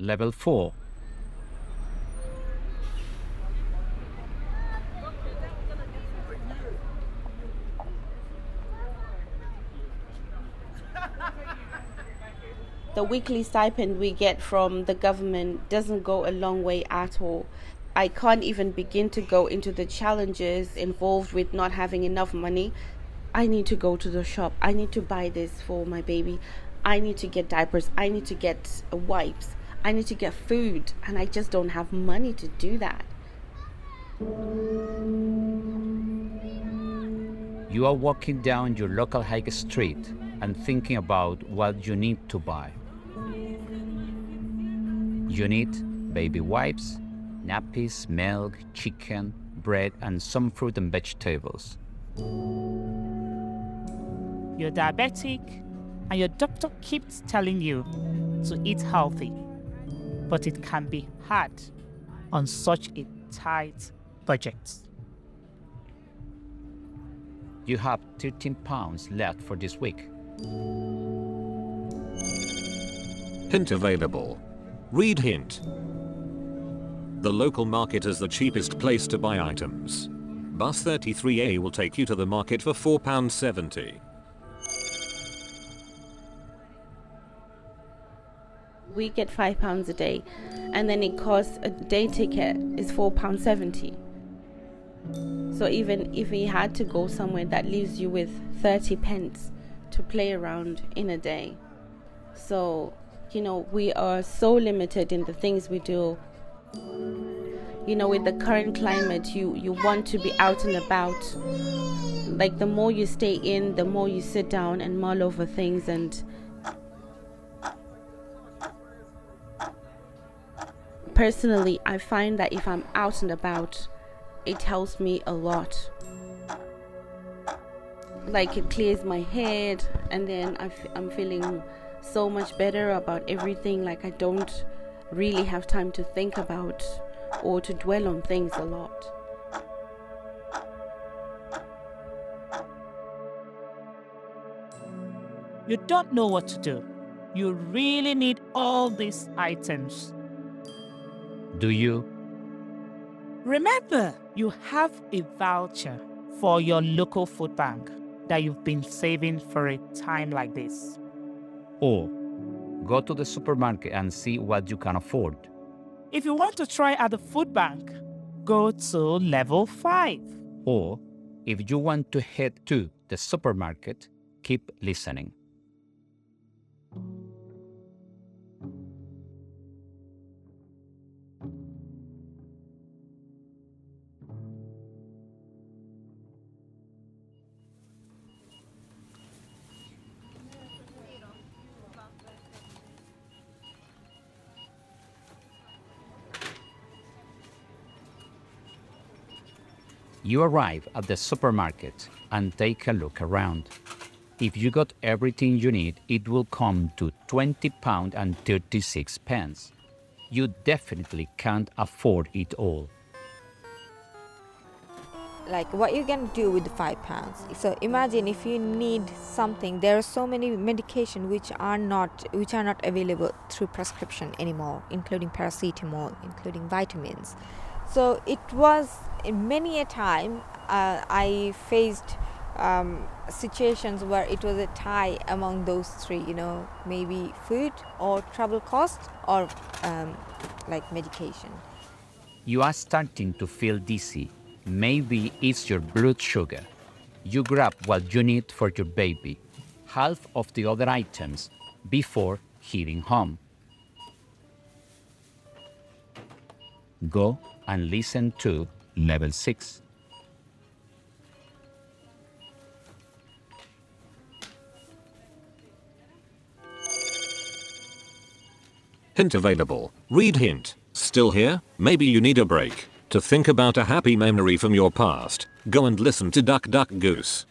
Level 4. the weekly stipend we get from the government doesn't go a long way at all. I can't even begin to go into the challenges involved with not having enough money. I need to go to the shop. I need to buy this for my baby. I need to get diapers. I need to get wipes. I need to get food. And I just don't have money to do that. You are walking down your local high street and thinking about what you need to buy. You need baby wipes, nappies, milk, chicken, bread, and some fruit and vegetables. You're diabetic, and your doctor keeps telling you to eat healthy. But it can be hard on such a tight budget. You have 13 pounds left for this week. Hint available. Read hint. The local market is the cheapest place to buy items. Bus 33A will take you to the market for £4.70. We get five pounds a day, and then it costs a day ticket is four pounds seventy. So even if we had to go somewhere that leaves you with thirty pence to play around in a day, so you know, we are so limited in the things we do. You know, with the current climate, you, you want to be out and about. Like, the more you stay in, the more you sit down and mull over things. And personally, I find that if I'm out and about, it helps me a lot. Like, it clears my head, and then I f- I'm feeling so much better about everything. Like, I don't really have time to think about or to dwell on things a lot. You don't know what to do. You really need all these items. Do you? Remember, you have a voucher for your local food bank that you've been saving for a time like this. Or go to the supermarket and see what you can afford. If you want to try at the food bank, go to level 5. Or if you want to head to the supermarket, keep listening. You arrive at the supermarket and take a look around. If you got everything you need, it will come to £20 and 36 pence. You definitely can't afford it all. like what you can do with the five pounds so imagine if you need something there are so many medication which are not which are not available through prescription anymore including paracetamol including vitamins so it was many a time uh, i faced um, situations where it was a tie among those three you know maybe food or travel cost or um, like medication You are starting to feel dizzy. Maybe it's your blood sugar. You grab what you need for your baby, half of the other items, before heading home. Go and listen to level 6. Hint available. Read hint. Still here? Maybe you need a break. To think about a happy memory from your past, go and listen to Duck Duck Goose.